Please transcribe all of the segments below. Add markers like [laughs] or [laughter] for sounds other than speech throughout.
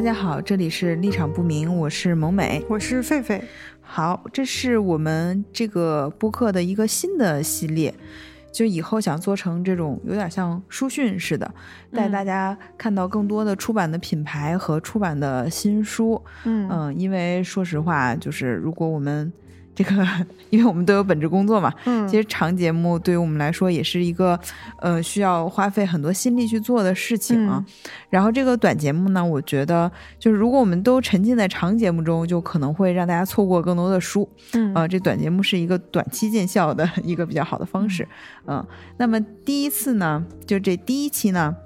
大家好，这里是立场不明，我是萌美，我是狒狒。好，这是我们这个播客的一个新的系列，就以后想做成这种有点像书讯似的，带大家看到更多的出版的品牌和出版的新书。嗯嗯，因为说实话，就是如果我们这个，因为我们都有本职工作嘛，嗯，其实长节目对于我们来说也是一个，呃，需要花费很多心力去做的事情啊。然后这个短节目呢，我觉得就是如果我们都沉浸在长节目中，就可能会让大家错过更多的书。嗯，啊，这短节目是一个短期见效的 [laughs] 一个比较好的方式。嗯，那么第一次呢，就这第一期呢。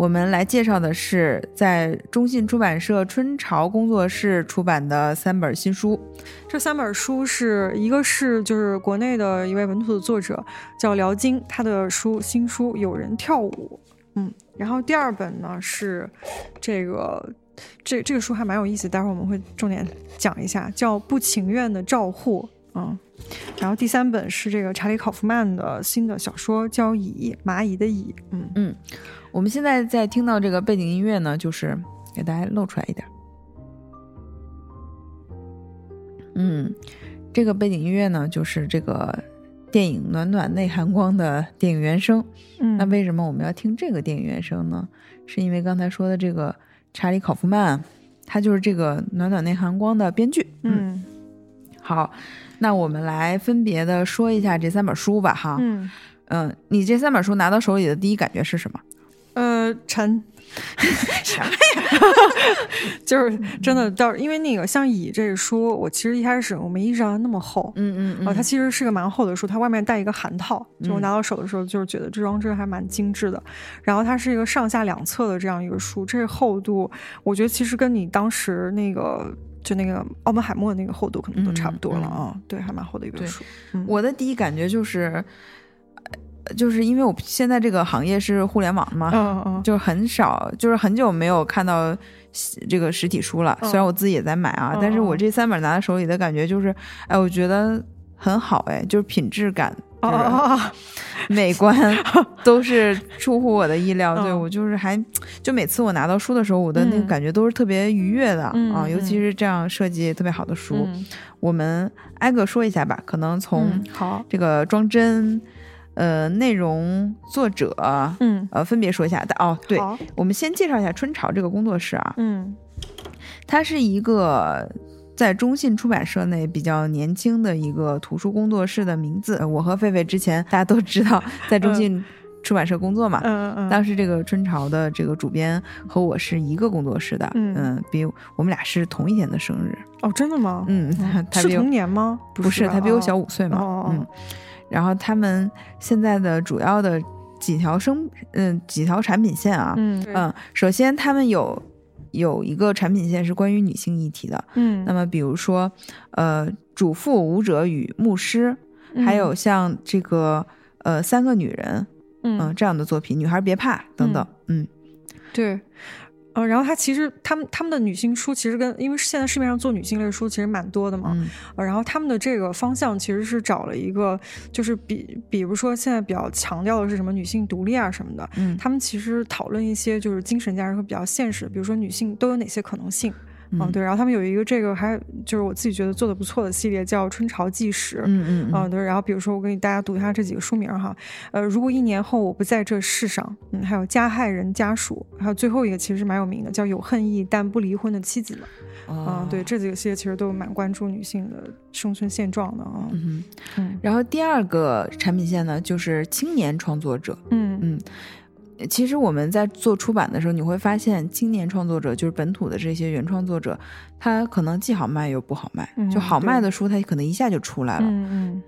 我们来介绍的是在中信出版社春潮工作室出版的三本新书。这三本书是一个是就是国内的一位本土的作者叫辽金，他的书新书《有人跳舞》。嗯，然后第二本呢是这个这这个书还蛮有意思，待会儿我们会重点讲一下，叫《不情愿的照护》。嗯，然后第三本是这个查理考夫曼的新的小说，叫《蚁蚂蚁的蚁》。嗯嗯。我们现在在听到这个背景音乐呢，就是给大家露出来一点。嗯，这个背景音乐呢，就是这个电影《暖暖内含光》的电影原声。嗯，那为什么我们要听这个电影原声呢？是因为刚才说的这个查理考夫曼，他就是这个《暖暖内含光》的编剧。嗯，好，那我们来分别的说一下这三本书吧。哈，嗯嗯，你这三本书拿到手里的第一感觉是什么？呃，沉，什么呀？[laughs] 就是真的到，因为那个像乙这个书，我其实一开始我没意识到它那么厚，嗯嗯，啊，它其实是个蛮厚的书，它外面带一个函套，就我拿到手的时候，就是觉得这装帧还蛮精致的。然后它是一个上下两册的这样一个书，这厚度，我觉得其实跟你当时那个就那个奥本海默那个厚度可能都差不多了啊，对，还蛮厚的一本书。我的第一感觉就是。就是因为我现在这个行业是互联网嘛，嗯嗯，就很少，就是很久没有看到这个实体书了。虽然我自己也在买啊，但是我这三本拿在手里的感觉就是，哎，我觉得很好，哎，就是品质感、[laughs] 美观 [laughs] 都是出乎我的意料。对我就是还就每次我拿到书的时候，我的那个感觉都是特别愉悦的啊，尤其是这样设计特别好的书。我们挨个说一下吧，可能从好这个装帧。呃，内容作者，嗯，呃，分别说一下。哦，对，我们先介绍一下春潮这个工作室啊，嗯，它是一个在中信出版社内比较年轻的一个图书工作室的名字。我和狒狒之前大家都知道，[laughs] 在中信出版社工作嘛，嗯嗯，当时这个春潮的这个主编和我是一个工作室的，嗯，比我们俩是同一天的生日。哦，真的吗？嗯，[laughs] 是同年吗？不是，他比我小五岁嘛，哦嗯。然后他们现在的主要的几条生嗯几条产品线啊，嗯嗯，首先他们有有一个产品线是关于女性议题的，嗯，那么比如说呃主妇舞者与牧师，还有像这个呃三个女人，嗯这样的作品，女孩别怕等等，嗯，对。嗯，然后他其实他们他们的女性书其实跟因为现在市面上做女性类书其实蛮多的嘛，呃，然后他们的这个方向其实是找了一个就是比比如说现在比较强调的是什么女性独立啊什么的，嗯，他们其实讨论一些就是精神价值和比较现实，比如说女性都有哪些可能性。嗯，对，然后他们有一个这个还就是我自己觉得做的不错的系列，叫《春潮纪实》。嗯嗯嗯，对，然后比如说我给大家读一下这几个书名哈，呃，如果一年后我不在这世上，嗯，还有加害人家属，还有最后一个其实是蛮有名的，叫有恨意但不离婚的妻子们。啊，对，这几个系列其实都蛮关注女性的生存现状的啊。嗯嗯，然后第二个产品线呢，就是青年创作者。嗯嗯。其实我们在做出版的时候，你会发现青年创作者就是本土的这些原创作者，他可能既好卖又不好卖。就好卖的书，他可能一下就出来了。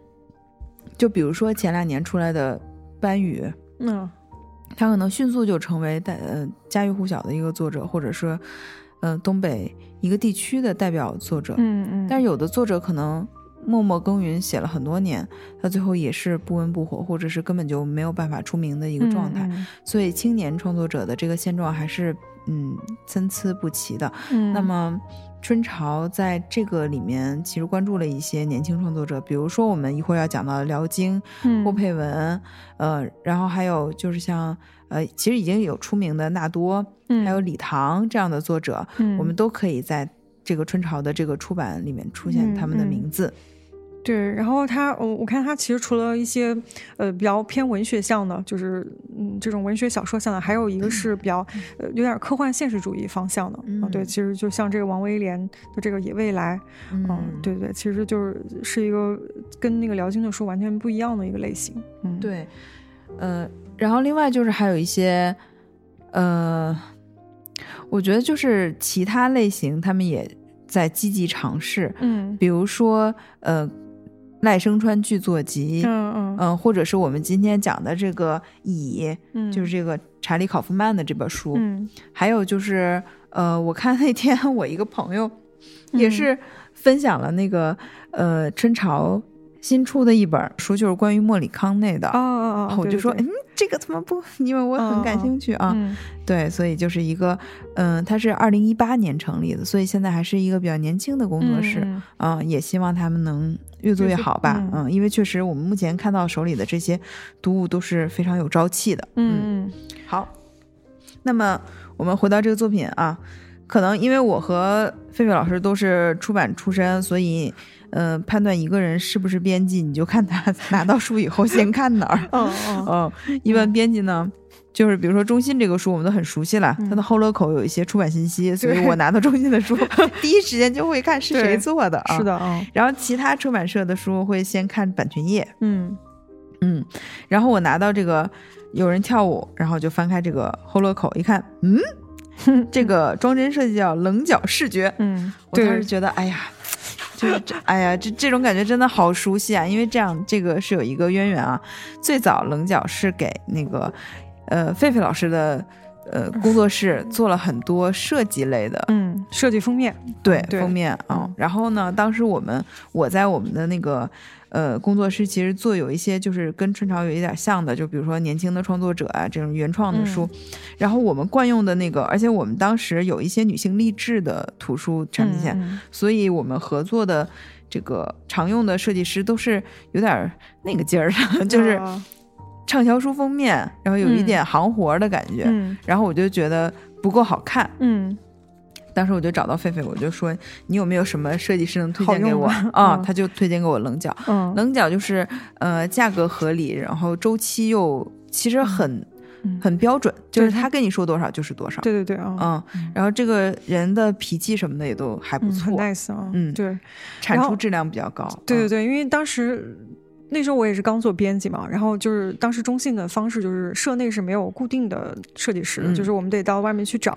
就比如说前两年出来的班宇，嗯，他可能迅速就成为代呃家喻户晓的一个作者，或者说，嗯，东北一个地区的代表作者。嗯嗯。但是有的作者可能。默默耕耘写了很多年，他最后也是不温不火，或者是根本就没有办法出名的一个状态。所以青年创作者的这个现状还是嗯参差不齐的。嗯，那么春潮在这个里面其实关注了一些年轻创作者，比如说我们一会儿要讲到的辽京、郭佩文，呃，然后还有就是像呃，其实已经有出名的纳多，还有李唐这样的作者，我们都可以在这个春潮的这个出版里面出现他们的名字。对，然后他，我我看他其实除了一些，呃，比较偏文学向的，就是嗯这种文学小说向的，还有一个是比较呃有点科幻现实主义方向的啊。对，其实就像这个王威廉的这个《野未来》，嗯，对对，其实就是是一个跟那个辽金的书完全不一样的一个类型。嗯，对，呃，然后另外就是还有一些，呃，我觉得就是其他类型他们也在积极尝试，嗯，比如说呃。赖声川剧作集，嗯嗯。嗯，或者是我们今天讲的这个《乙》，嗯，就是这个查理考夫曼的这本书，嗯，还有就是，呃，我看那天 [laughs] 我一个朋友也是分享了那个，呃，春潮。新出的一本书就是关于莫里康内的，哦哦哦，我就说，嗯，这个怎么不？因为我很感兴趣啊，对，所以就是一个，嗯，它是二零一八年成立的，所以现在还是一个比较年轻的工作室，嗯，也希望他们能越做越好吧，嗯，因为确实我们目前看到手里的这些读物都是非常有朝气的，嗯，好，那么我们回到这个作品啊，可能因为我和狒狒老师都是出版出身，所以。嗯，判断一个人是不是编辑，你就看他 [laughs] 拿到书以后先看哪儿。[laughs] 嗯嗯一般编辑呢，就是比如说中信这个书，我们都很熟悉了，它的后乐口有一些出版信息，所以我拿到中信的书，[laughs] 第一时间就会看是谁做的啊。是的啊。然后其他出版社的书会先看版权页。嗯嗯。然后我拿到这个有人跳舞，然后就翻开这个后乐口一看，嗯，这个装帧设计叫棱角视觉。嗯。我当时觉得，哎呀。就是这，哎呀，这这种感觉真的好熟悉啊！因为这样，这个是有一个渊源啊。最早棱角是给那个，呃，狒狒老师的，呃，工作室做了很多设计类的，嗯，设计封面，对，封面啊。然后呢，当时我们我在我们的那个。呃，工作室其实做有一些就是跟春潮有一点像的，就比如说年轻的创作者啊这种原创的书，然后我们惯用的那个，而且我们当时有一些女性励志的图书产品线，所以我们合作的这个常用的设计师都是有点那个劲儿的，就是畅销书封面，然后有一点行活的感觉，然后我就觉得不够好看，嗯。当时我就找到狒狒，我就说你有没有什么设计师能推荐给我？啊？他就推荐给我棱角，棱角就是呃价格合理，然后周期又其实很很标准，就是他跟你说多少就是多少。对对对啊，嗯，然后这个人的脾气什么的也都还不错很，nice 啊，嗯，对，产出质量比较高。对对对，因为当时。那时候我也是刚做编辑嘛，然后就是当时中信的方式就是社内是没有固定的设计师的，就是我们得到外面去找。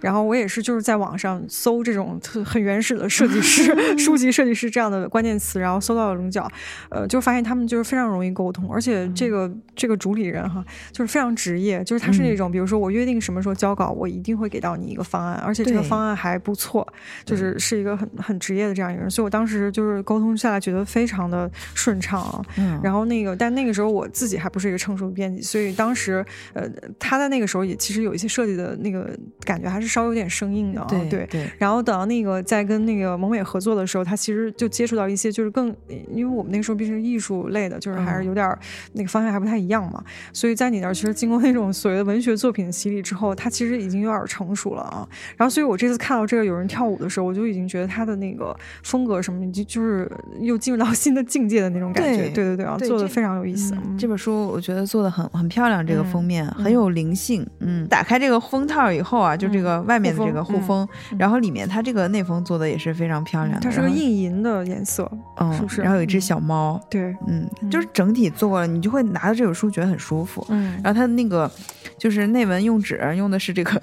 然后我也是就是在网上搜这种特很原始的设计师、[laughs] 书籍设计师这样的关键词，然后搜到了龙角，呃，就发现他们就是非常容易沟通，而且这个这个主理人哈，就是非常职业，就是他是那种比如说我约定什么时候交稿，我一定会给到你一个方案，而且这个方案还不错，就是是一个很很职业的这样一个人，所以我当时就是沟通下来觉得非常的顺畅啊。嗯，然后那个，但那个时候我自己还不是一个成熟的编辑，所以当时，呃，他在那个时候也其实有一些设计的那个感觉，还是稍微有点生硬的啊。对对。然后等到那个在跟那个蒙美合作的时候，他其实就接触到一些就是更，因为我们那个时候毕竟是艺术类的，就是还是有点那个方向还不太一样嘛。所以在你那儿，其实经过那种所谓的文学作品洗礼之后，他其实已经有点成熟了啊。然后，所以我这次看到这个有人跳舞的时候，我就已经觉得他的那个风格什么，已经就是又进入到新的境界的那种感觉。对。对对对啊，做的非常有意思。这本书我觉得做的很很漂亮，这个封面很有灵性。嗯，打开这个封套以后啊，就这个外面的这个护封，然后里面它这个内封做的也是非常漂亮。它是个印银的颜色，嗯，是不是？然后有一只小猫，对，嗯，就是整体做了，你就会拿着这本书觉得很舒服。嗯，然后它那个就是内文用纸用的是这个，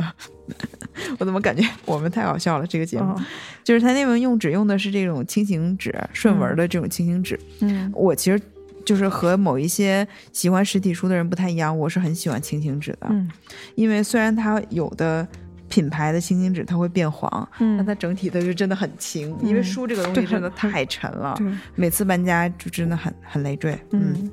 [laughs] 我怎么感觉我们太搞笑了？这个节目就是它内文用纸用的是这种轻型纸，顺纹的这种轻型纸。嗯，我其实。就是和某一些喜欢实体书的人不太一样，我是很喜欢轻型纸的，嗯，因为虽然它有的品牌的轻型纸它会变黄，嗯，但它整体的就真的很轻，因为书这个东西真的太沉了，每次搬家就真的很很累赘，嗯。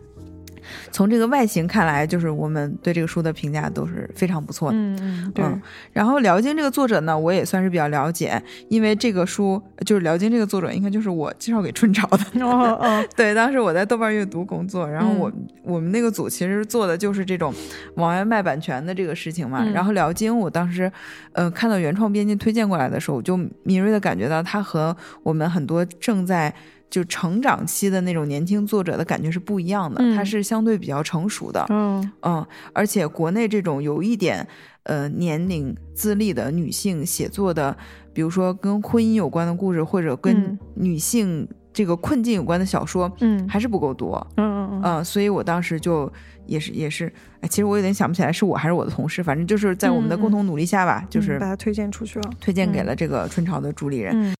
从这个外形看来，就是我们对这个书的评价都是非常不错的。嗯嗯，对。然后辽金这个作者呢，我也算是比较了解，因为这个书就是辽金这个作者，应该就是我介绍给春潮的。哦哦，[laughs] 对，当时我在豆瓣阅读工作，然后我我们那个组其实做的就是这种往外卖版权的这个事情嘛。然后辽金，我当时呃看到原创编辑推荐过来的时候，我就敏锐的感觉到他和我们很多正在。就成长期的那种年轻作者的感觉是不一样的，他是相对比较成熟的，嗯嗯，而且国内这种有一点呃年龄资历的女性写作的，比如说跟婚姻有关的故事，或者跟女性这个困境有关的小说，嗯，还是不够多，嗯。嗯嗯，所以我当时就也是也是，哎，其实我有点想不起来是我还是我的同事，反正就是在我们的共同努力下吧，就是把它推荐出去了，推荐给了这个春潮的主理人。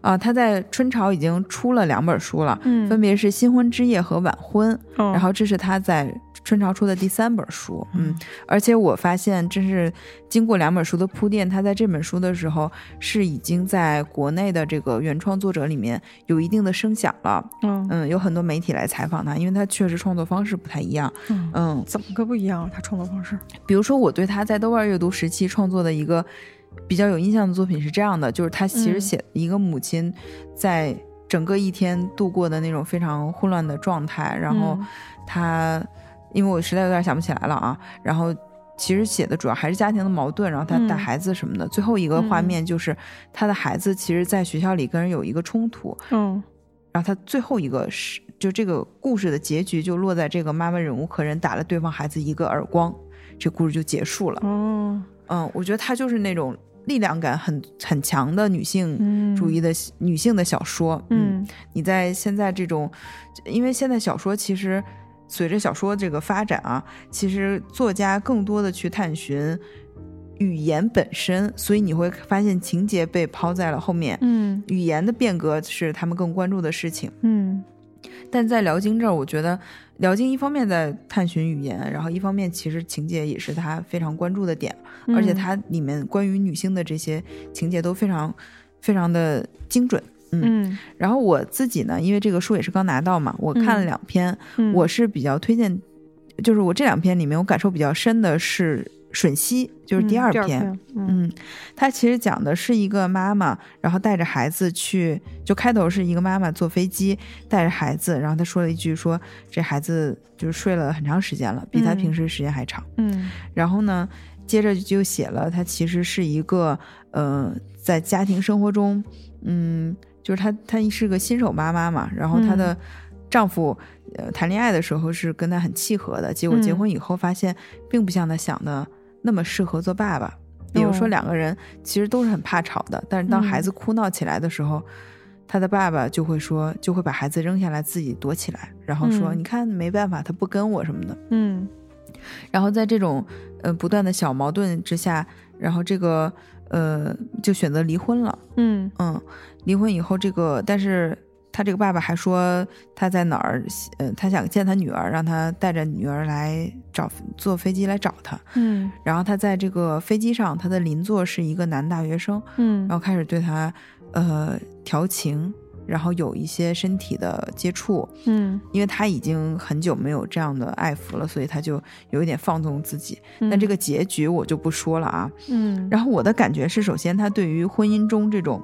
啊，他在春潮已经出了两本书了，嗯，分别是《新婚之夜》和《晚婚》，哦，然后这是他在春潮出的第三本书，嗯，而且我发现这是经过两本书的铺垫，他在这本书的时候是已经在国内的这个原创作者里面有一定的声响了，嗯嗯，有很多媒体来采访他，因为他确实创作方式不太一样，嗯，怎么个不一样？他创作方式？比如说我对他在豆瓣阅读时期创作的一个。比较有印象的作品是这样的，就是他其实写一个母亲在整个一天度过的那种非常混乱的状态，然后他因为我实在有点想不起来了啊，然后其实写的主要还是家庭的矛盾，然后他带孩子什么的。最后一个画面就是他的孩子其实在学校里跟人有一个冲突，嗯，然后他最后一个是就这个故事的结局就落在这个妈妈忍无可忍打了对方孩子一个耳光，这故事就结束了。哦，嗯，我觉得他就是那种。力量感很很强的女性主义的女性的小说，嗯，你在现在这种，因为现在小说其实随着小说这个发展啊，其实作家更多的去探寻语言本身，所以你会发现情节被抛在了后面，嗯，语言的变革是他们更关注的事情，嗯，但在辽金这儿，我觉得。辽金一方面在探寻语言，然后一方面其实情节也是他非常关注的点，而且它里面关于女性的这些情节都非常非常的精准。嗯，然后我自己呢，因为这个书也是刚拿到嘛，我看了两篇，我是比较推荐，就是我这两篇里面我感受比较深的是。吮吸就是第二篇，嗯，它其实讲的是一个妈妈，然后带着孩子去，就开头是一个妈妈坐飞机带着孩子，然后她说了一句说这孩子就是睡了很长时间了，比他平时时间还长，嗯，然后呢，接着就写了她其实是一个呃在家庭生活中，嗯，就是她她是个新手妈妈嘛，然后她的丈夫呃谈恋爱的时候是跟她很契合的，结果结婚以后发现并不像她想的。那么适合做爸爸，比如说两个人其实都是很怕吵的，但是当孩子哭闹起来的时候，他的爸爸就会说，就会把孩子扔下来，自己躲起来，然后说：“你看没办法，他不跟我什么的。”嗯，然后在这种呃不断的小矛盾之下，然后这个呃就选择离婚了。嗯嗯，离婚以后这个，但是。他这个爸爸还说他在哪儿，呃，他想见他女儿，让他带着女儿来找坐飞机来找他。嗯，然后他在这个飞机上，他的邻座是一个男大学生。嗯，然后开始对他呃调情，然后有一些身体的接触。嗯，因为他已经很久没有这样的爱抚了，所以他就有一点放纵自己。但这个结局我就不说了啊。嗯，然后我的感觉是，首先他对于婚姻中这种。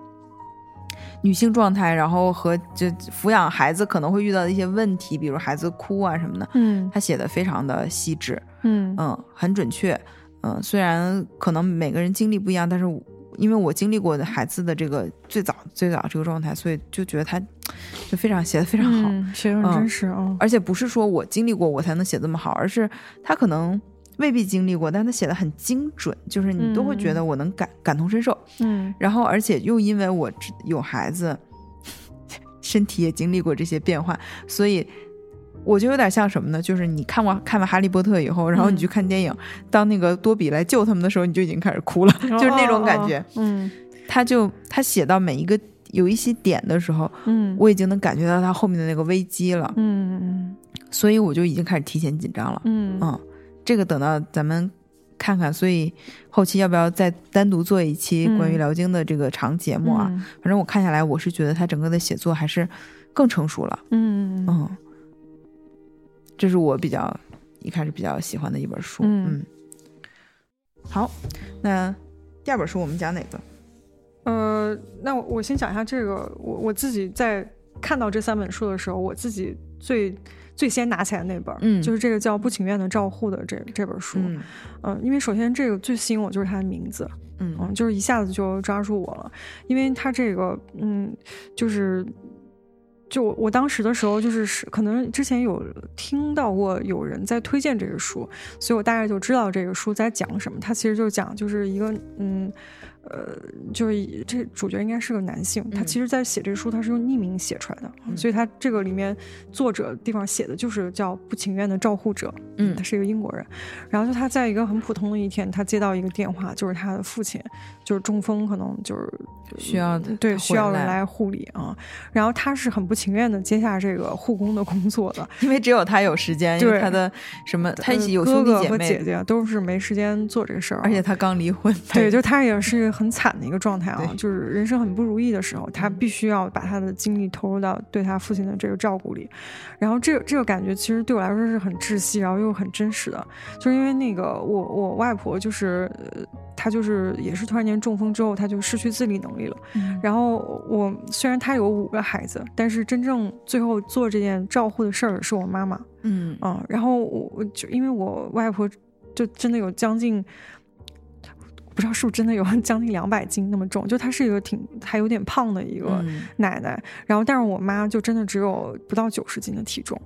女性状态，然后和就抚养孩子可能会遇到的一些问题，比如孩子哭啊什么的，嗯，他写的非常的细致，嗯。嗯，很准确，嗯，虽然可能每个人经历不一样，但是因为我经历过的孩子的这个最早最早这个状态，所以就觉得他就非常写的非常好，写的很真实啊，而且不是说我经历过我才能写这么好，而是他可能。未必经历过，但他写的很精准，就是你都会觉得我能感感同身受。嗯，然后而且又因为我有孩子，身体也经历过这些变化，所以我就有点像什么呢？就是你看完看完《哈利波特》以后，然后你去看电影，当那个多比来救他们的时候，你就已经开始哭了，[laughs] 就是那种感觉。嗯，他就他写到每一个有一些点的时候，嗯，我已经能感觉到他后面的那个危机了。嗯嗯，所以我就已经开始提前紧张了。嗯嗯。这个等到咱们看看，所以后期要不要再单独做一期关于辽京的这个长节目啊？反正我看下来，我是觉得他整个的写作还是更成熟了。嗯嗯。这是我比较一开始比较喜欢的一本书。嗯，好，那第二本书我们讲哪个？呃，那我先讲一下这个，我我自己在看到这三本书的时候，我自己最最先拿起来那本，嗯，就是这个叫《不情愿的照护》的这这本书，嗯，因为首先这个最吸引我就是它的名字，嗯，就是一下子就抓住我了，因为它这个，嗯，就是。就我当时的时候，就是是可能之前有听到过有人在推荐这个书，所以我大概就知道这个书在讲什么。它其实就讲就是一个嗯。呃，就是这主角应该是个男性，他其实，在写这个书，他是用匿名写出来的，所以他这个里面作者地方写的就是叫不情愿的照护者，嗯，他是一个英国人，然后就他在一个很普通的一天，他接到一个电话，就是他的父亲就是中风，可能就是需要对需要人来护理啊，然后他是很不情愿的接下这个护工的工作的，因为只有他有时间，因为他的什么他有兄弟姐妹姐姐都是没时间做这个事儿，而且他刚离婚，对，就他也是。很惨的一个状态啊，就是人生很不如意的时候，他必须要把他的精力投入到对他父亲的这个照顾里，然后这这个感觉其实对我来说是很窒息，然后又很真实的，就是因为那个我我外婆就是她就是也是突然间中风之后，她就失去自理能力了，然后我虽然她有五个孩子，但是真正最后做这件照护的事儿是我妈妈，嗯。啊，然后我就因为我外婆就真的有将近。不知道是不是真的有将近两百斤那么重，就她是一个挺还有点胖的一个奶奶，然后但是我妈就真的只有不到九十斤的体重，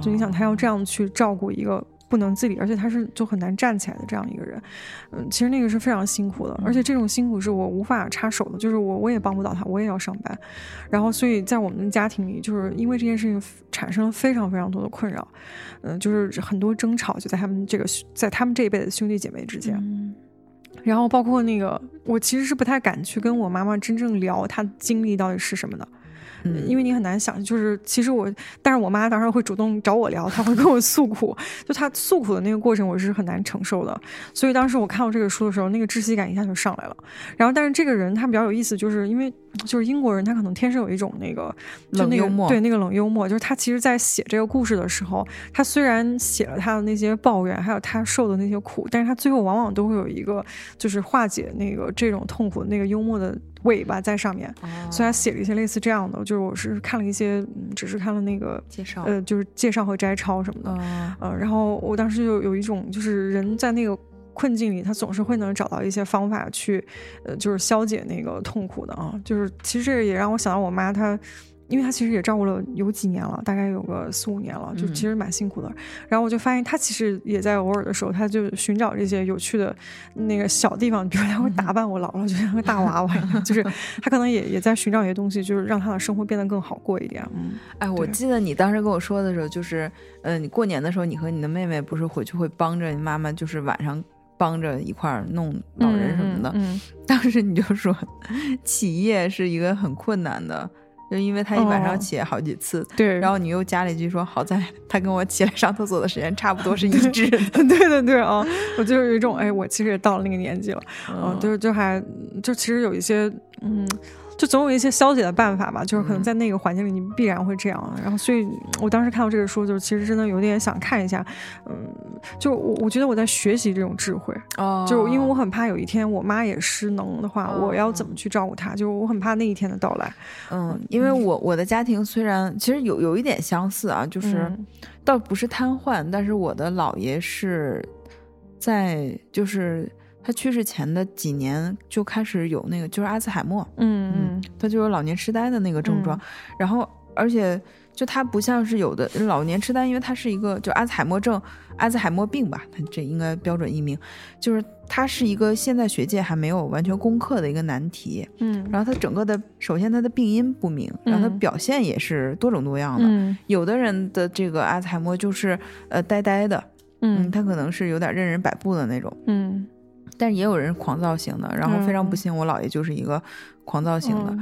就你想她要这样去照顾一个不能自理，而且她是就很难站起来的这样一个人，嗯，其实那个是非常辛苦的，而且这种辛苦是我无法插手的，就是我我也帮不到她，我也要上班，然后所以在我们的家庭里，就是因为这件事情产生了非常非常多的困扰，嗯，就是很多争吵就在他们这个在他们这一辈的兄弟姐妹之间。然后包括那个，我其实是不太敢去跟我妈妈真正聊她经历到底是什么的。因为你很难想，就是其实我，但是我妈当时会主动找我聊，她会跟我诉苦，就她诉苦的那个过程，我是很难承受的。所以当时我看到这个书的时候，那个窒息感一下就上来了。然后，但是这个人他比较有意思，就是因为就是英国人，他可能天生有一种那个冷幽默，对那个冷幽默，就是他其实在写这个故事的时候，他虽然写了他的那些抱怨，还有他受的那些苦，但是他最后往往都会有一个就是化解那个这种痛苦那个幽默的。尾巴在上面，所以他写了一些类似这样的，就是我是看了一些，只是看了那个介绍，呃，就是介绍和摘抄什么的，呃，然后我当时就有一种，就是人在那个困境里，他总是会能找到一些方法去，呃，就是消解那个痛苦的啊，就是其实这个也让我想到我妈她。因为他其实也照顾了有几年了，大概有个四五年了，就其实蛮辛苦的。然后我就发现他其实也在偶尔的时候，他就寻找这些有趣的那个小地方，比如他会打扮我姥姥，就像个大娃娃一样，就是 [laughs] 他可能也也在寻找一些东西，就是让他的生活变得更好过一点。嗯，哎，我记得你当时跟我说的时候，就是，嗯，你过年的时候，你和你的妹妹不是回去会帮着你妈妈，就是晚上帮着一块儿弄老人什么的。嗯，当时你就说，[laughs] 企业是一个很困难的。就因为他一晚上起来好几次，对，然后你又加了一句说，好在 [laughs] 他跟我起来上厕所的时间差不多是一致的，[laughs] 对。对对啊，我就有一种哎，我其实也到了那个年纪了，嗯，就就还就其实有一些嗯。就总有一些消解的办法吧，就是可能在那个环境里，你必然会这样。然后，所以我当时看到这个书，就其实真的有点想看一下。嗯，就我我觉得我在学习这种智慧。哦。就因为我很怕有一天我妈也失能的话，我要怎么去照顾她？就我很怕那一天的到来。嗯，因为我我的家庭虽然其实有有一点相似啊，就是倒不是瘫痪，但是我的姥爷是在就是。他去世前的几年就开始有那个，就是阿兹海默，嗯嗯，他就有老年痴呆的那个症状，然后而且就他不像是有的老年痴呆，因为他是一个就阿兹海默症、阿兹海默病吧，他这应该标准译名，就是他是一个现在学界还没有完全攻克的一个难题，嗯，然后他整个的首先他的病因不明，然后他表现也是多种多样的，有的人的这个阿兹海默就是呃呆呆的，嗯，他可能是有点任人摆布的那种，嗯。但也有人狂躁型的，然后非常不幸，我姥爷就是一个狂躁型的，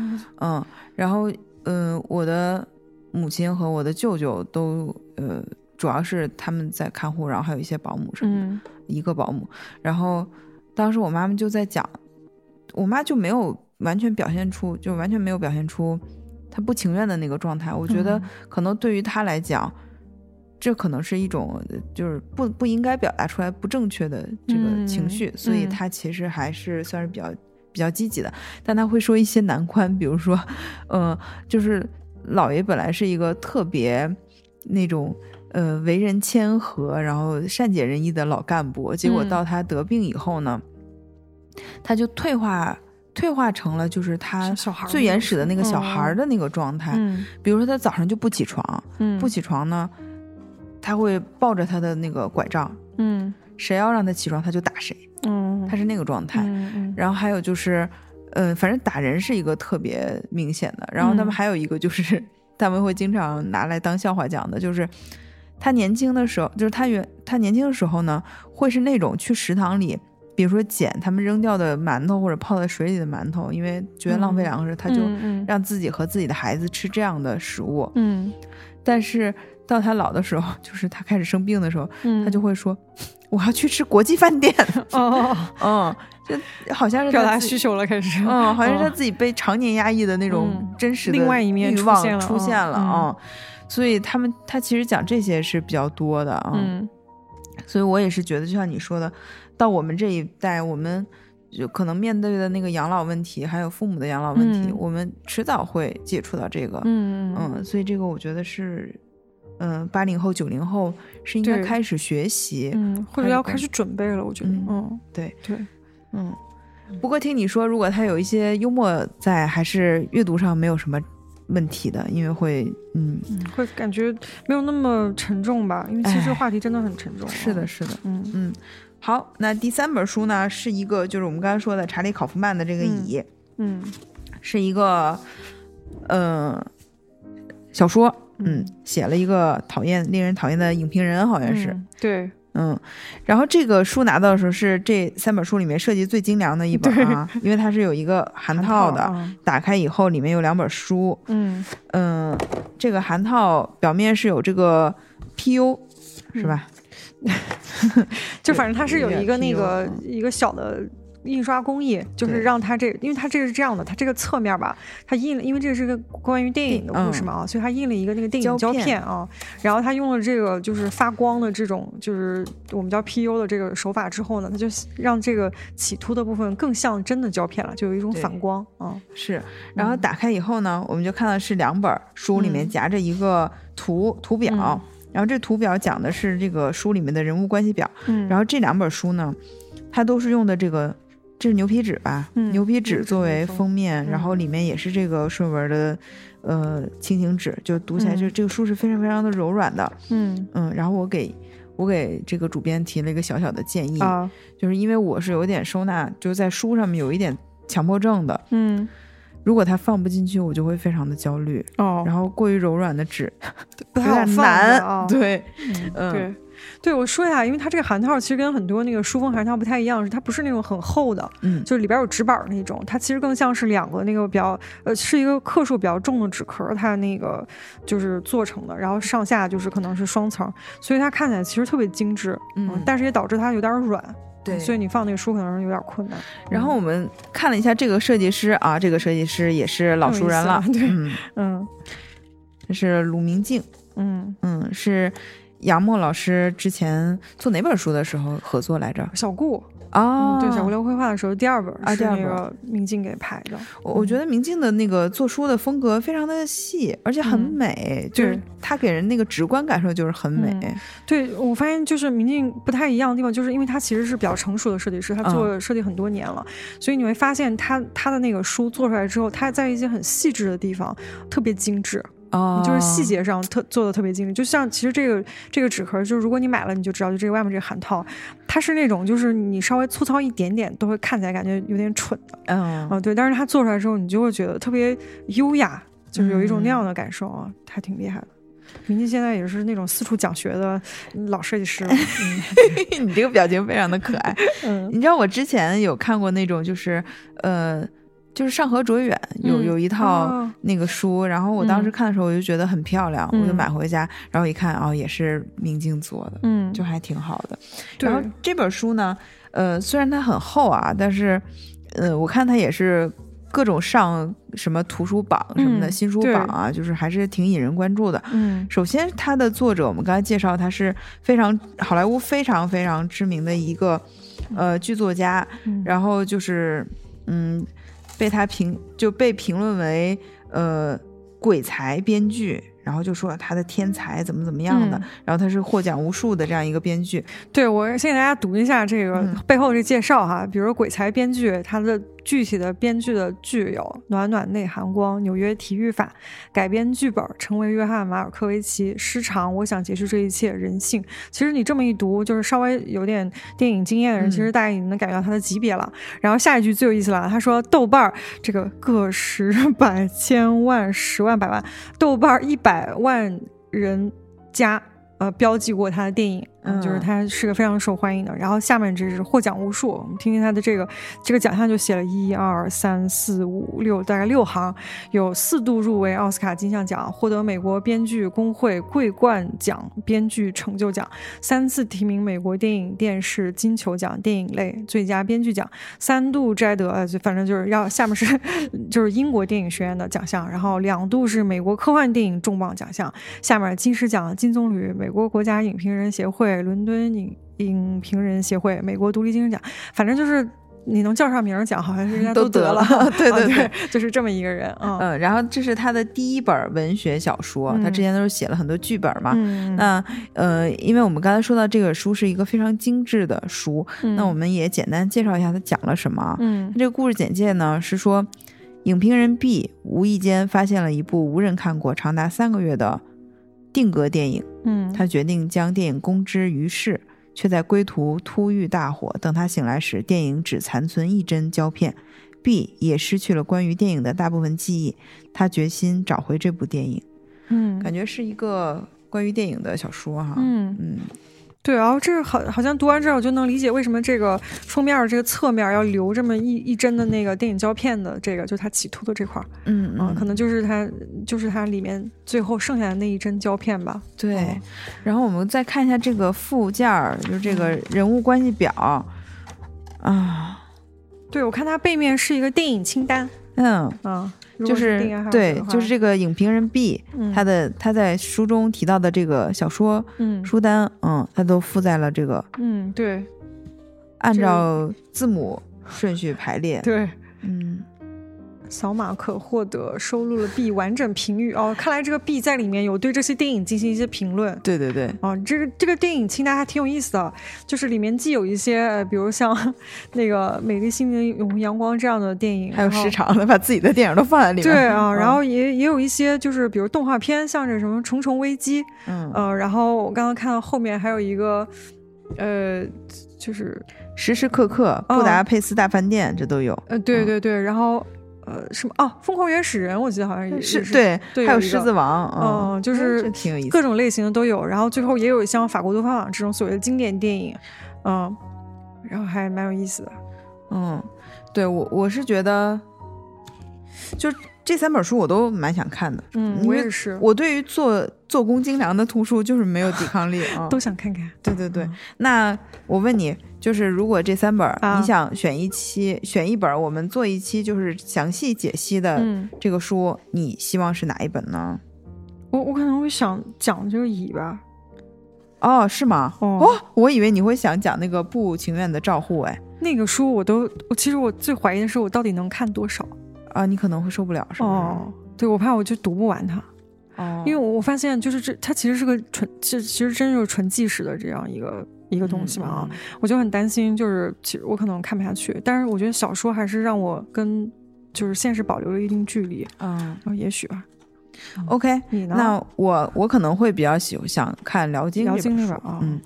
嗯，然后嗯，我的母亲和我的舅舅都呃，主要是他们在看护，然后还有一些保姆什么的，一个保姆。然后当时我妈妈就在讲，我妈就没有完全表现出，就完全没有表现出她不情愿的那个状态。我觉得可能对于她来讲。这可能是一种就是不不应该表达出来不正确的这个情绪，所以他其实还是算是比较比较积极的。但他会说一些难关，比如说，呃，就是老爷本来是一个特别那种呃为人谦和，然后善解人意的老干部，结果到他得病以后呢，他就退化。退化成了就是他最原始的那个小孩的那个状态，比如说他早上就不起床，不起床呢，他会抱着他的那个拐杖，嗯，谁要让他起床他就打谁，嗯，他是那个状态。然后还有就是，嗯，反正打人是一个特别明显的。然后他们还有一个就是，他们会经常拿来当笑话讲的，就是他年轻的时候，就是他原他年轻的时候呢，会是那种去食堂里。比如说捡他们扔掉的馒头或者泡在水里的馒头，因为觉得浪费粮食，他就让自己和自己的孩子吃这样的食物。嗯，但是到他老的时候，[laughs] 就是他开始生病的时候，他就会说：“我要去吃国际饭店。”哦，[laughs] 嗯，就好像是表达需求了，开始。嗯，好像是他自己被常年压抑的那种真实的另外一面欲望出现了啊。所以他们他其实讲这些是比较多的啊。嗯，所以我也是觉得，就像你说的。到我们这一代，我们就可能面对的那个养老问题，还有父母的养老问题，我们迟早会接触到这个。嗯嗯，所以这个我觉得是，嗯，八零后、九零后是应该开始学习，嗯，或者要开始准备了。我觉得，嗯，对对，嗯。不过听你说，如果他有一些幽默在，还是阅读上没有什么问题的，因为会，嗯，会感觉没有那么沉重吧？因为其实话题真的很沉重。是的，是的，嗯嗯。好，那第三本书呢，是一个就是我们刚才说的查理考夫曼的这个蚁，嗯，是一个，嗯，小说，嗯，写了一个讨厌、令人讨厌的影评人，好像是，对，嗯，然后这个书拿到的时候是这三本书里面设计最精良的一本啊，因为它是有一个函套的，打开以后里面有两本书，嗯。嗯，这个函套表面是有这个 PU，是吧？[laughs] 就反正它是有一个那个 [laughs] 一个小的印刷工艺，就是让它这，因为它这是这样的，它这个侧面吧，它印了，因为这是个关于电影的故事嘛啊，所以它印了一个那个电影胶片。啊，然后它用了这个就是发光的这种，就是我们叫 PU 的这个手法之后呢，它就让这个起凸的部分更像真的胶片了，就有一种反光啊。是，然后打开以后呢，我们就看到是两本书里面夹着一个图图表。然后这图表讲的是这个书里面的人物关系表，嗯，然后这两本书呢，它都是用的这个，这是牛皮纸吧？牛皮纸作为封面，然后里面也是这个顺纹的，呃，蜻蜓纸，就读起来就这个书是非常非常的柔软的，嗯嗯。然后我给我给这个主编提了一个小小的建议，啊，就是因为我是有点收纳，就是在书上面有一点强迫症的，嗯。如果它放不进去，我就会非常的焦虑。哦。然后过于柔软的纸不太好难，对，嗯，对，对我说一下，因为它这个函套其实跟很多那个书封函套不太一样，是它不是那种很厚的，嗯，就是里边有纸板那种，它其实更像是两个那个比较呃是一个克数比较重的纸壳，它那个就是做成的，然后上下就是可能是双层，所以它看起来其实特别精致，嗯，但是也导致它有点软。对，所以你放那个书可能是有点困难。然后我们看了一下这个设计师啊，这个设计师也是老熟人了，对，嗯，这是鲁明静，嗯嗯，是杨墨老师之前做哪本书的时候合作来着？小顾。哦，对，小无聊绘画的时候，第二本啊，第二本明镜给拍的。我我觉得明镜的那个做书的风格非常的细，而且很美，就是他给人那个直观感受就是很美。对我发现就是明镜不太一样的地方，就是因为他其实是比较成熟的设计师，他做设计很多年了，所以你会发现他他的那个书做出来之后，他在一些很细致的地方特别精致。哦，就是细节上特做的特别精致，就像其实这个这个纸壳，就是如果你买了，你就知道，就这个外面这个函套，它是那种就是你稍微粗糙一点点都会看起来感觉有点蠢的，嗯啊对，但是它做出来之后，你就会觉得特别优雅，就是有一种那样的感受啊，还挺厉害的。明镜现在也是那种四处讲学的老设计师了 [laughs] [laughs] 你这个表情非常的可爱。[laughs] 嗯，你知道我之前有看过那种就是呃。就是上河卓远有有一套那个书，然后我当时看的时候我就觉得很漂亮，我就买回家，然后一看哦，也是明镜做的，嗯，就还挺好的。然后这本书呢，呃，虽然它很厚啊，但是呃，我看它也是各种上什么图书榜什么的新书榜啊，就是还是挺引人关注的。嗯，首先它的作者我们刚才介绍，他是非常好莱坞非常非常知名的一个呃剧作家，然后就是嗯被他评就被评论为呃鬼才编剧。然后就说他的天才怎么怎么样的，然后他是获奖无数的这样一个编剧。对我先给大家读一下这个背后这介绍哈，比如鬼才编剧他的。具体的编剧的剧有《暖暖内含光》《纽约体育法》，改编剧本成为约翰马尔科维奇，《失常》我想结束这一切，人性。其实你这么一读，就是稍微有点电影经验的人，其实大概已经能感觉到他的级别了。然后下一句最有意思了，他说豆瓣儿这个个十百千万十万百万，豆瓣儿一百万人加。呃，标记过他的电影，嗯，就是他是个非常受欢迎的。然后下面这是获奖无数，我们听听他的这个这个奖项就写了一二三四五六，大概六行，有四度入围奥斯卡金像奖，获得美国编剧工会桂冠奖编剧成就奖，三次提名美国电影电视金球奖电影类最佳编剧奖，三度摘得，呃，就反正就是要下面是 [laughs] 就是英国电影学院的奖项，然后两度是美国科幻电影重磅奖项，下面金狮奖金棕榈美。美国国家影评人协会、伦敦影影评人协会、美国独立精神奖，反正就是你能叫上名奖，好像是人家都得了。[laughs] 对对对，就是这么一个人。嗯，然后这是他的第一本文学小说，他之前都是写了很多剧本嘛。那呃，因为我们刚才说到这个书是一个非常精致的书，那我们也简单介绍一下他讲了什么。嗯，这个故事简介呢是说，影评人 B 无意间发现了一部无人看过、长达三个月的。定格电影，嗯，他决定将电影公之于世，却在归途突遇大火。等他醒来时，电影只残存一帧胶片，B 也失去了关于电影的大部分记忆。他决心找回这部电影，嗯，感觉是一个关于电影的小说哈，嗯嗯。对，然后这个好，好像读完之后就能理解为什么这个封面这个侧面要留这么一一帧的那个电影胶片的这个，就他企图的这块儿，嗯嗯，可能就是它就是它里面最后剩下的那一帧胶片吧。对，然后我们再看一下这个附件儿，就是这个人物关系表啊。对，我看它背面是一个电影清单。嗯嗯。就是对，就是这个影评人 B，他的他在书中提到的这个小说书单，嗯，他都附在了这个，嗯，对，按照字母顺序排列，对，嗯。扫码可获得收录了 B 完整评语哦，看来这个 B 在里面有对这些电影进行一些评论。对对对，啊，这个这个电影清单还挺有意思的，就是里面既有一些，比如像那个《美丽心灵永恒阳光》这样的电影，还有时长的，把自己的电影都放在里面。对啊，然后也也有一些，就是比如动画片，像这什么《重重危机》，嗯呃，然后我刚刚看到后面还有一个，呃，就是时时刻刻布达佩斯大饭店，这都有。呃，对对对，然后。呃，什么哦？疯狂原始人，我记得好像也是对，还有狮子王，嗯，就是挺有意思，各种类型的都有。然后最后也有像法国多方网这种所谓的经典电影，嗯，然后还蛮有意思的。嗯，对我我是觉得，就这三本书我都蛮想看的。嗯，我也是。我对于做做工精良的图书就是没有抵抗力啊，[laughs] 都想看看。对对对，那我问你。就是如果这三本你想选一期选一本，我们做一期就是详细解析的这个书，你希望是哪一本呢？我我可能会想讲这个乙吧。哦，是吗？哦，我以为你会想讲那个不情愿的照护。哎，那个书我都，我其实我最怀疑的是我到底能看多少啊？你可能会受不了，是吗？哦，对，我怕我就读不完它。哦，因为我发现就是这它其实是个纯，其实其实真就是纯纪实的这样一个。一个东西嘛啊，我就很担心，就是其实我可能看不下去。但是我觉得小说还是让我跟就是现实保留了一定距离啊，也许吧。OK，你呢？那我我可能会比较喜欢想看《辽金》辽金那本啊。嗯，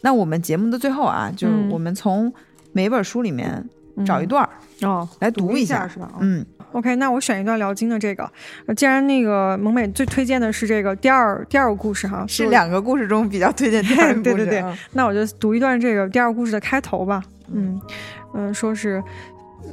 那我们节目的最后啊，就是我们从每本书里面找一段儿哦来读一下是吧？嗯。OK，那我选一段辽金的这个。既然那个萌美最推荐的是这个第二第二个故事哈，是两个故事中比较推荐第二个 [laughs] 故事。对对对，那我就读一段这个第二个故事的开头吧。嗯嗯，说是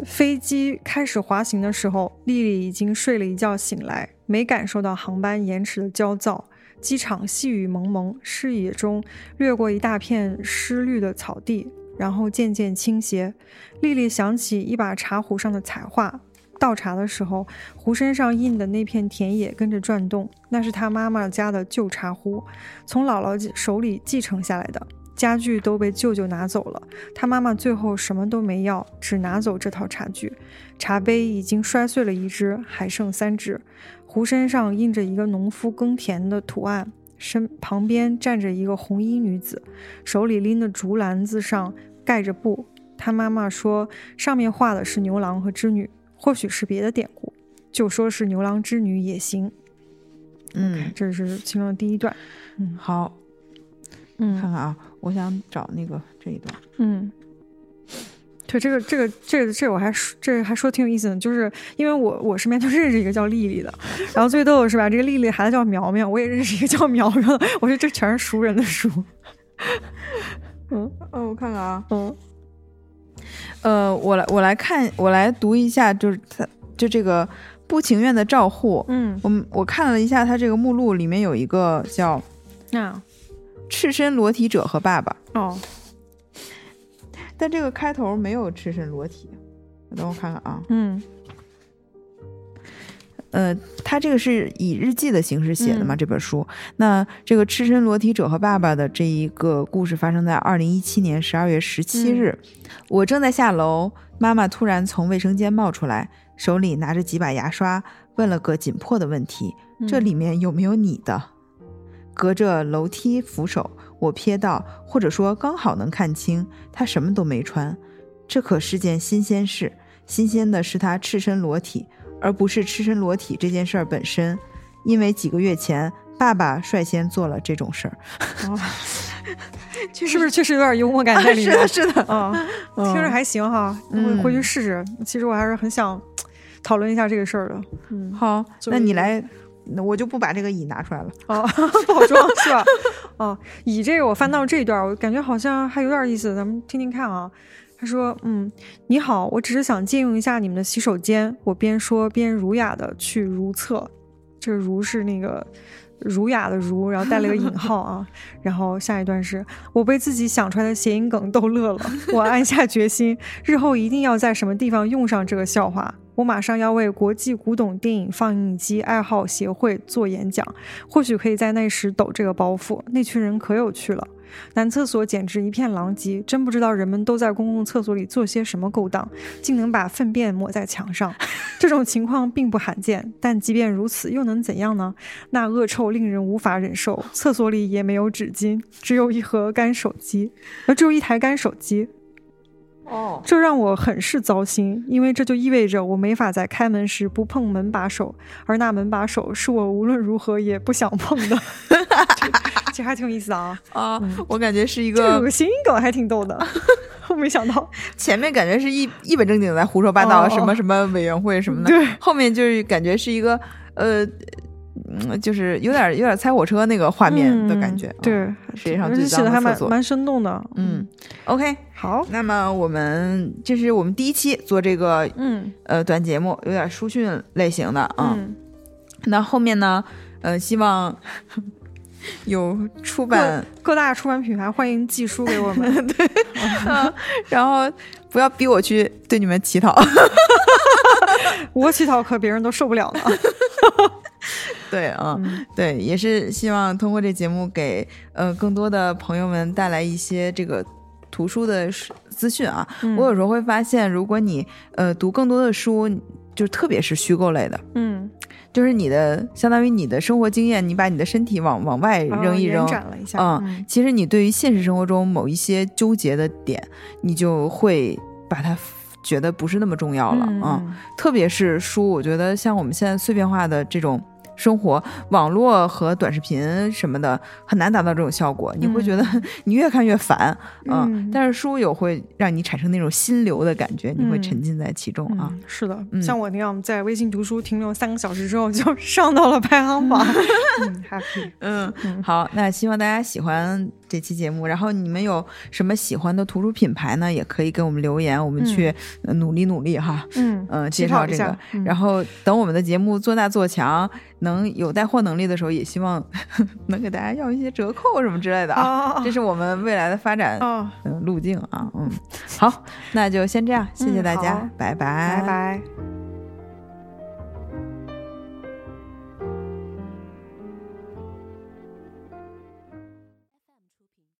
飞机开始滑行的时候，丽丽已经睡了一觉醒来，没感受到航班延迟的焦躁。机场细雨蒙蒙，视野中掠过一大片湿绿的草地，然后渐渐倾斜。丽丽想起一把茶壶上的彩画。倒茶的时候，壶身上印的那片田野跟着转动，那是她妈妈家的旧茶壶，从姥姥手里继承下来的。家具都被舅舅拿走了，他妈妈最后什么都没要，只拿走这套茶具。茶杯已经摔碎了一只，还剩三只。壶身上印着一个农夫耕田的图案，身旁边站着一个红衣女子，手里拎的竹篮子上盖着布。她妈妈说上面画的是牛郎和织女，或许是别的典故，就说是牛郎织女也行。嗯，这是其中的第一段。嗯，好。嗯，看看啊，我想找那个这一段。嗯，对，这个这个这个这我还说这还说挺有意思的，就是因为我我身边就认识一个叫丽丽的，然后最逗的是吧，这个丽丽孩子叫苗苗，我也认识一个叫苗苗的，我说这全是熟人的书。[laughs] 嗯，哦，我看看啊，嗯，呃，我来我来看，我来读一下，就是他就这个不情愿的照护。嗯，我我看了一下他这个目录，里面有一个叫那。赤身裸体者和爸爸哦，但这个开头没有赤身裸体，等我看看啊，嗯，呃，他这个是以日记的形式写的嘛？这本书，那这个赤身裸体者和爸爸的这一个故事发生在二零一七年十二月十七日，我正在下楼，妈妈突然从卫生间冒出来，手里拿着几把牙刷，问了个紧迫的问题：这里面有没有你的？隔着楼梯扶手，我瞥到，或者说刚好能看清，他什么都没穿。这可是件新鲜事，新鲜的是他赤身裸体，而不是赤身裸体这件事儿本身。因为几个月前，爸爸率先做了这种事儿。是不是确实有点幽默感在里面？[laughs] 是的，是的，嗯，听着还行哈，我回去试试。其实我还是很想讨论一下这个事儿的。嗯，好，那你来。那我就不把这个乙拿出来了哦，[laughs] 不好装是吧？哦，乙这个我翻到这一段，我感觉好像还有点意思，咱们听听看啊。他说：“嗯，你好，我只是想借用一下你们的洗手间。”我边说边儒雅的去如厕，这个儒是那个儒雅的儒，然后带了个引号啊。然后下一段是我被自己想出来的谐音梗逗乐了，我暗下决心，日后一定要在什么地方用上这个笑话。我马上要为国际古董电影放映机爱好协会做演讲，或许可以在那时抖这个包袱。那群人可有趣了，男厕所简直一片狼藉，真不知道人们都在公共厕所里做些什么勾当，竟能把粪便抹在墙上。[laughs] 这种情况并不罕见，但即便如此，又能怎样呢？那恶臭令人无法忍受。厕所里也没有纸巾，只有一盒干手机，而，只有一台干手机。哦，这让我很是糟心，因为这就意味着我没法在开门时不碰门把手，而那门把手是我无论如何也不想碰的。[laughs] 其实还挺有意思的啊！啊，我感觉是一个有个谐音梗，还挺逗的。[laughs] 我没想到前面感觉是一一本正经在胡说八道，什么什么委员会什么的，对，后面就是感觉是一个呃。嗯，就是有点有点猜火车那个画面的感觉，对，世界上最写的还蛮，蛮生动的。嗯，OK，好，那么我们这是我们第一期做这个，嗯，呃，短节目，有点书讯类型的啊。那后面呢，呃，希望 [laughs] 有出版各大出版品牌欢迎寄书给我们，[laughs] [laughs] 对，然后不要逼我去对你们乞讨，我乞讨可别人都受不了了。[laughs] 对啊，对，也是希望通过这节目给呃更多的朋友们带来一些这个图书的资讯啊。我有时候会发现，如果你呃读更多的书，就特别是虚构类的，嗯，就是你的相当于你的生活经验，你把你的身体往往外扔一扔，嗯，其实你对于现实生活中某一些纠结的点，你就会把它觉得不是那么重要了啊。特别是书，我觉得像我们现在碎片化的这种。生活网络和短视频什么的很难达到这种效果，你会觉得 [laughs] 你越看越烦，嗯，但是书有会让你产生那种心流的感觉，你会沉浸在其中啊。是的，像我那样在微信读书停留三个小时之后就上到了排行榜，[laughs] happy。嗯，好，那希望大家喜欢这期节目，然后你们有什么喜欢的图书品牌呢？也可以给我们留言，我们去努力努力哈。嗯嗯，介绍这个，然后等我们的节目做大做强。能有带货能力的时候，也希望 [laughs] 能给大家要一些折扣什么之类的啊，这是我们未来的发展嗯路径啊，嗯，好，那就先这样，谢谢大家，拜拜，拜拜。